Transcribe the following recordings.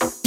you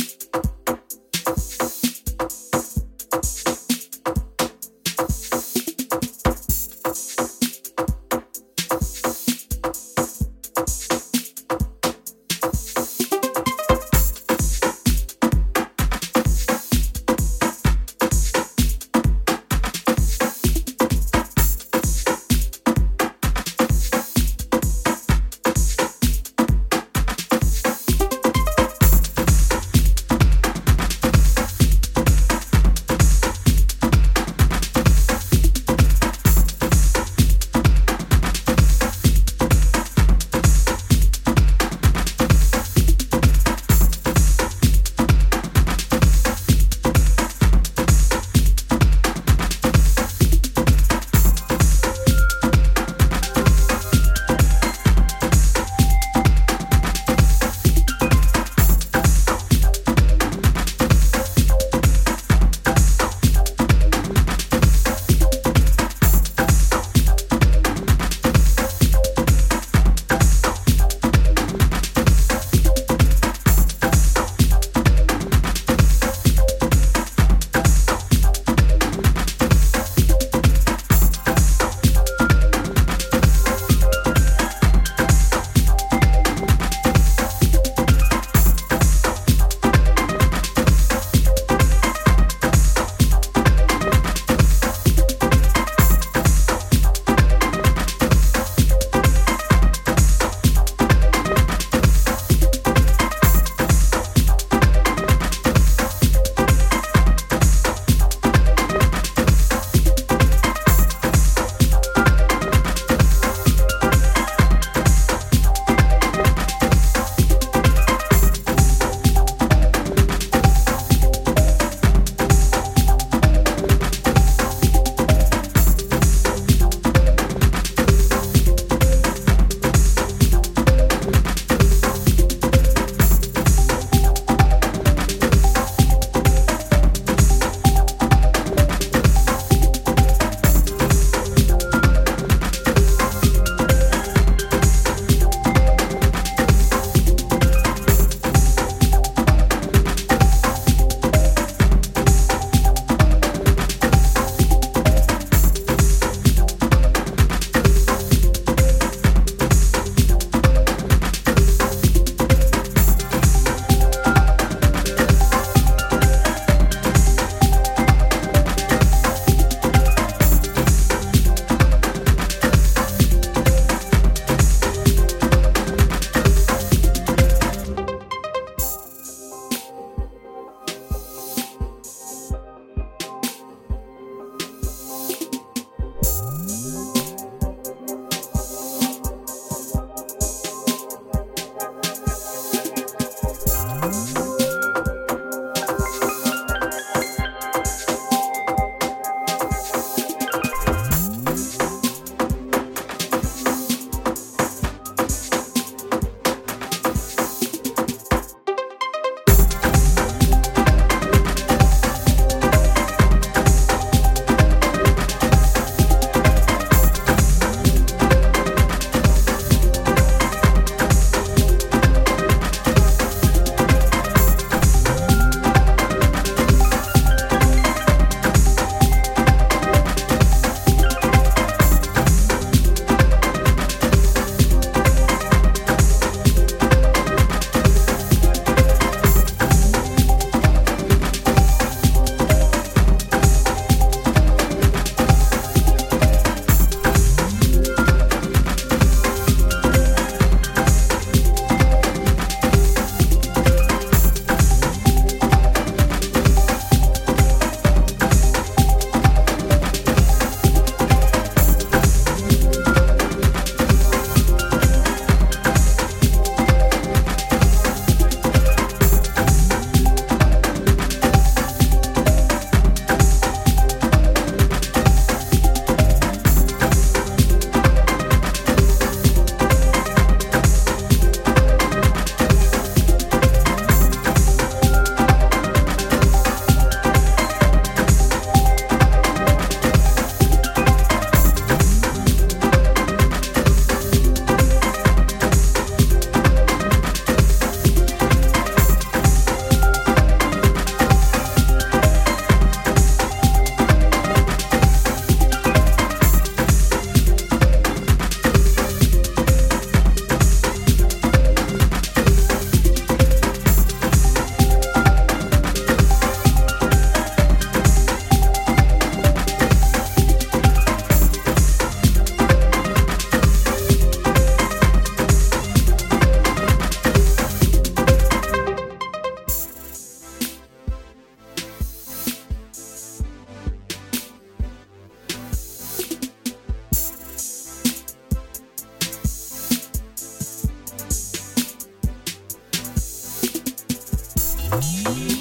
Música